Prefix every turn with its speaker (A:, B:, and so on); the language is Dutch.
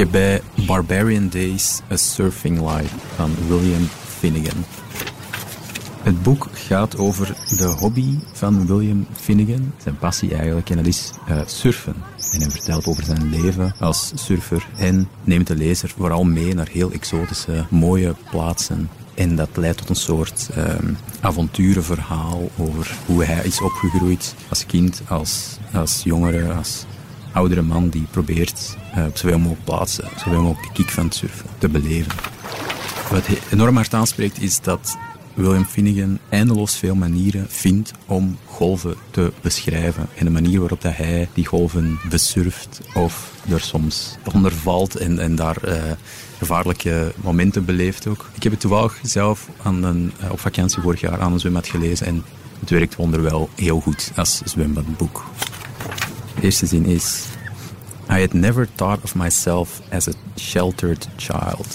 A: heb bij Barbarian Days A Surfing Life van William Finnegan. Het boek gaat over de hobby van William Finnegan, zijn passie eigenlijk, en dat is uh, surfen. En hij vertelt over zijn leven als surfer en neemt de lezer vooral mee naar heel exotische, mooie plaatsen. En dat leidt tot een soort um, avonturenverhaal over hoe hij is opgegroeid als kind, als, als jongere, als oudere man die probeert uh, op zoveel mogelijk plaatsen, zoveel mogelijk de kick van het surfen te beleven. Wat enorm hard aanspreekt is dat William Finnegan eindeloos veel manieren vindt om golven te beschrijven. En de manier waarop dat hij die golven besurft of er soms onder valt en, en daar uh, gevaarlijke momenten beleeft ook. Ik heb het toevallig zelf aan een, uh, op vakantie vorig jaar aan een zwembad gelezen en het werkt wonderwel heel goed als zwembadboek. Eerste is... I had never thought of myself as a sheltered child.